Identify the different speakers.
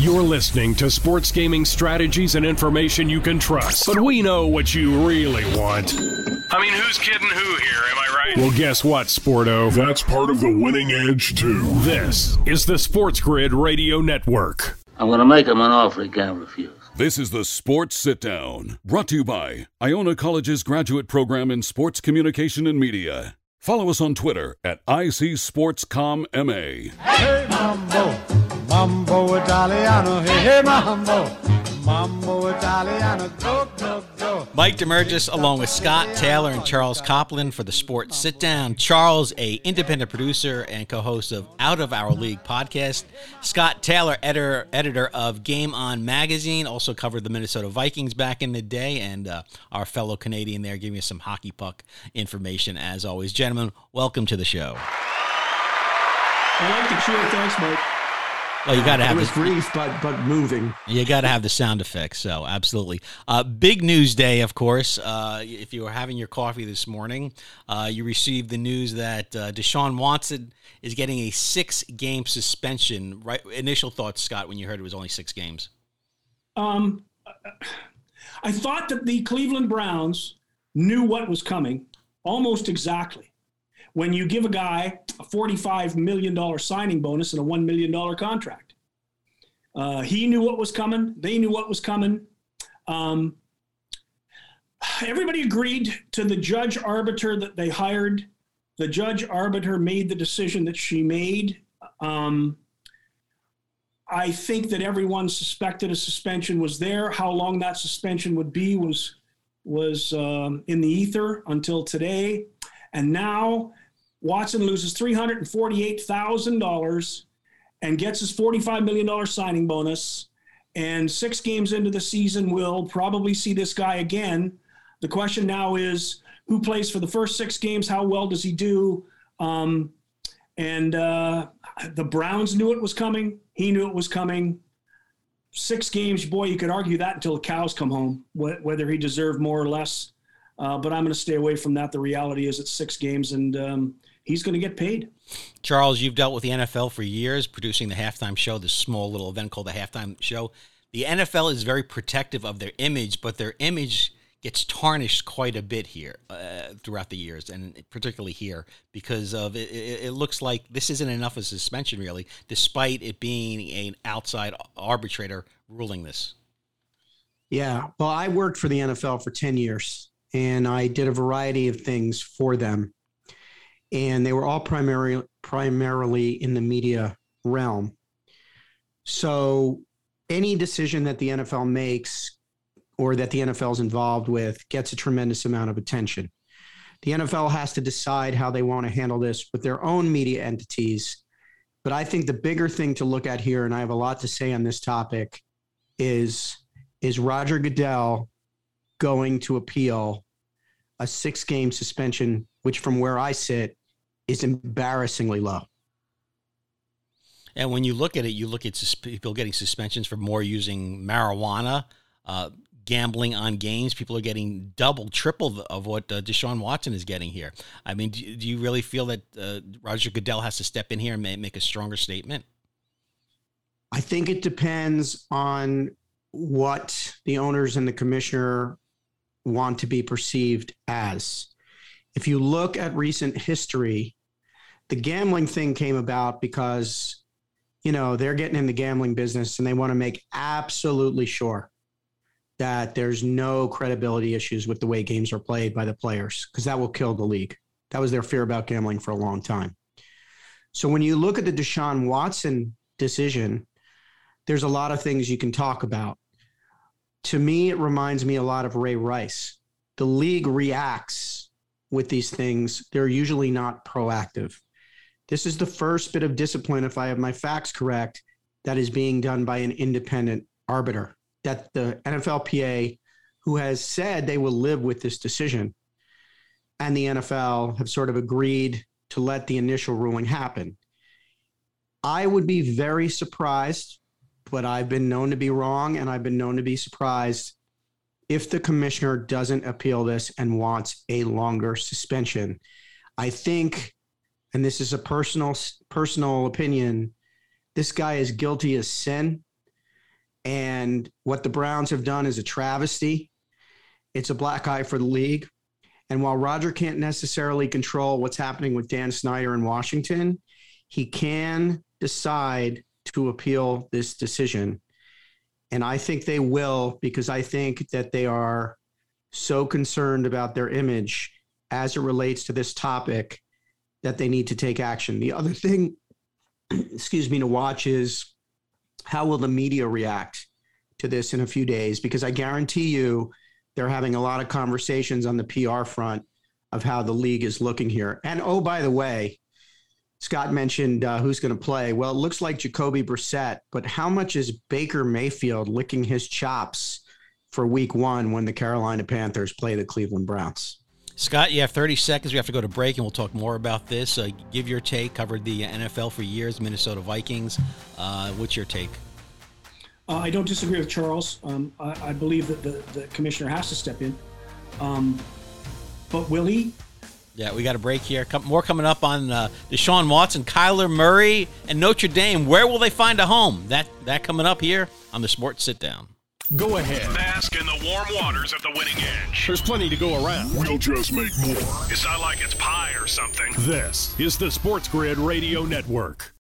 Speaker 1: You're listening to sports gaming strategies and information you can trust. But we know what you really want. I mean, who's kidding who here? Am I right? Well, guess what, Sporto?
Speaker 2: That's part of the winning edge, too.
Speaker 1: This is the Sports Grid Radio Network.
Speaker 3: I'm going to make him an offer he can't refuse.
Speaker 4: This is the Sports Sit Down, brought to you by Iona College's graduate program in sports communication and media. Follow us on Twitter at ICSportsComMA.
Speaker 5: Hey, mambo, mambo Italiano, hey, hey, mambo, mambo Italiano, go, go, go.
Speaker 6: Mike Damergis along with Scott Taylor and Charles Coplin for the Sports Sit Down. Charles, a independent producer and co-host of Out of Our League podcast. Scott Taylor, editor editor of Game On magazine, also covered the Minnesota Vikings back in the day, and uh, our fellow Canadian there giving us some hockey puck information as always. Gentlemen, welcome to the show.
Speaker 7: I like the cheer. Thanks, Mike.
Speaker 6: Well, you got to have
Speaker 8: It
Speaker 6: have
Speaker 8: was
Speaker 6: this,
Speaker 8: brief, but but moving.
Speaker 6: You got to have the sound effects. So, absolutely. Uh, big news day, of course. Uh, if you were having your coffee this morning, uh, you received the news that uh, Deshaun Watson is getting a six game suspension. Right? Initial thoughts, Scott, when you heard it was only six games?
Speaker 7: Um, I thought that the Cleveland Browns knew what was coming almost exactly. When you give a guy a $45 million signing bonus and a $1 million contract, uh, he knew what was coming. They knew what was coming. Um, everybody agreed to the judge arbiter that they hired. The judge arbiter made the decision that she made. Um, I think that everyone suspected a suspension was there. How long that suspension would be was was um, in the ether until today, and now Watson loses three hundred and gets his forty-five million dollar signing bonus. And six games into the season, we'll probably see this guy again. The question now is who plays for the first six games? How well does he do? Um, and uh, the Browns knew it was coming. He knew it was coming. Six games, boy, you could argue that until the cows come home, wh- whether he deserved more or less. Uh, but I'm going to stay away from that. The reality is it's six games, and um, he's going to get paid.
Speaker 6: Charles, you've dealt with the NFL for years, producing the halftime show, this small little event called the halftime show. The NFL is very protective of their image, but their image gets tarnished quite a bit here uh, throughout the years, and particularly here because of it, it, it. looks like this isn't enough of a suspension, really, despite it being an outside arbitrator ruling this.
Speaker 8: Yeah. Well, I worked for the NFL for 10 years and I did a variety of things for them. And they were all primarily primarily in the media realm. So any decision that the NFL makes or that the NFL is involved with gets a tremendous amount of attention. The NFL has to decide how they want to handle this with their own media entities. But I think the bigger thing to look at here, and I have a lot to say on this topic, is is Roger Goodell going to appeal a six game suspension, which from where I sit is embarrassingly low.
Speaker 6: And when you look at it, you look at sus- people getting suspensions for more using marijuana, uh, gambling on games. People are getting double, triple of what uh, Deshaun Watson is getting here. I mean, do, do you really feel that uh, Roger Goodell has to step in here and make a stronger statement?
Speaker 8: I think it depends on what the owners and the commissioner want to be perceived as. If you look at recent history, the gambling thing came about because, you know, they're getting in the gambling business and they want to make absolutely sure that there's no credibility issues with the way games are played by the players because that will kill the league. That was their fear about gambling for a long time. So when you look at the Deshaun Watson decision, there's a lot of things you can talk about. To me, it reminds me a lot of Ray Rice. The league reacts with these things, they're usually not proactive. This is the first bit of discipline, if I have my facts correct, that is being done by an independent arbiter. That the NFLPA, who has said they will live with this decision, and the NFL have sort of agreed to let the initial ruling happen. I would be very surprised but I've been known to be wrong and I've been known to be surprised if the commissioner doesn't appeal this and wants a longer suspension. I think, and this is a personal personal opinion, this guy is guilty as sin. And what the Browns have done is a travesty. It's a black eye for the league. And while Roger can't necessarily control what's happening with Dan Snyder in Washington, he can decide to appeal this decision. And I think they will because I think that they are so concerned about their image as it relates to this topic that they need to take action. The other thing, excuse me, to watch is how will the media react to this in a few days? Because I guarantee you they're having a lot of conversations on the PR front of how the league is looking here. And oh, by the way, Scott mentioned uh, who's going to play. Well, it looks like Jacoby Brissett, but how much is Baker Mayfield licking his chops for week one when the Carolina Panthers play the Cleveland Browns?
Speaker 6: Scott, you have 30 seconds. We have to go to break, and we'll talk more about this. Uh, give your take. Covered the NFL for years, Minnesota Vikings. Uh, what's your take?
Speaker 7: Uh, I don't disagree with Charles. Um, I, I, believe that the, the, commissioner has to step in. Um, but will he?
Speaker 6: Yeah, we got a break here. more coming up on uh, Deshaun Watson, Kyler Murray, and Notre Dame. Where will they find a home? That that coming up here on the Sports Sit Down.
Speaker 1: Go ahead. Bask in the warm waters of the winning edge. There's plenty to go around.
Speaker 2: We'll just make more.
Speaker 1: It's not like it's pie or something. This is the Sports Grid Radio Network.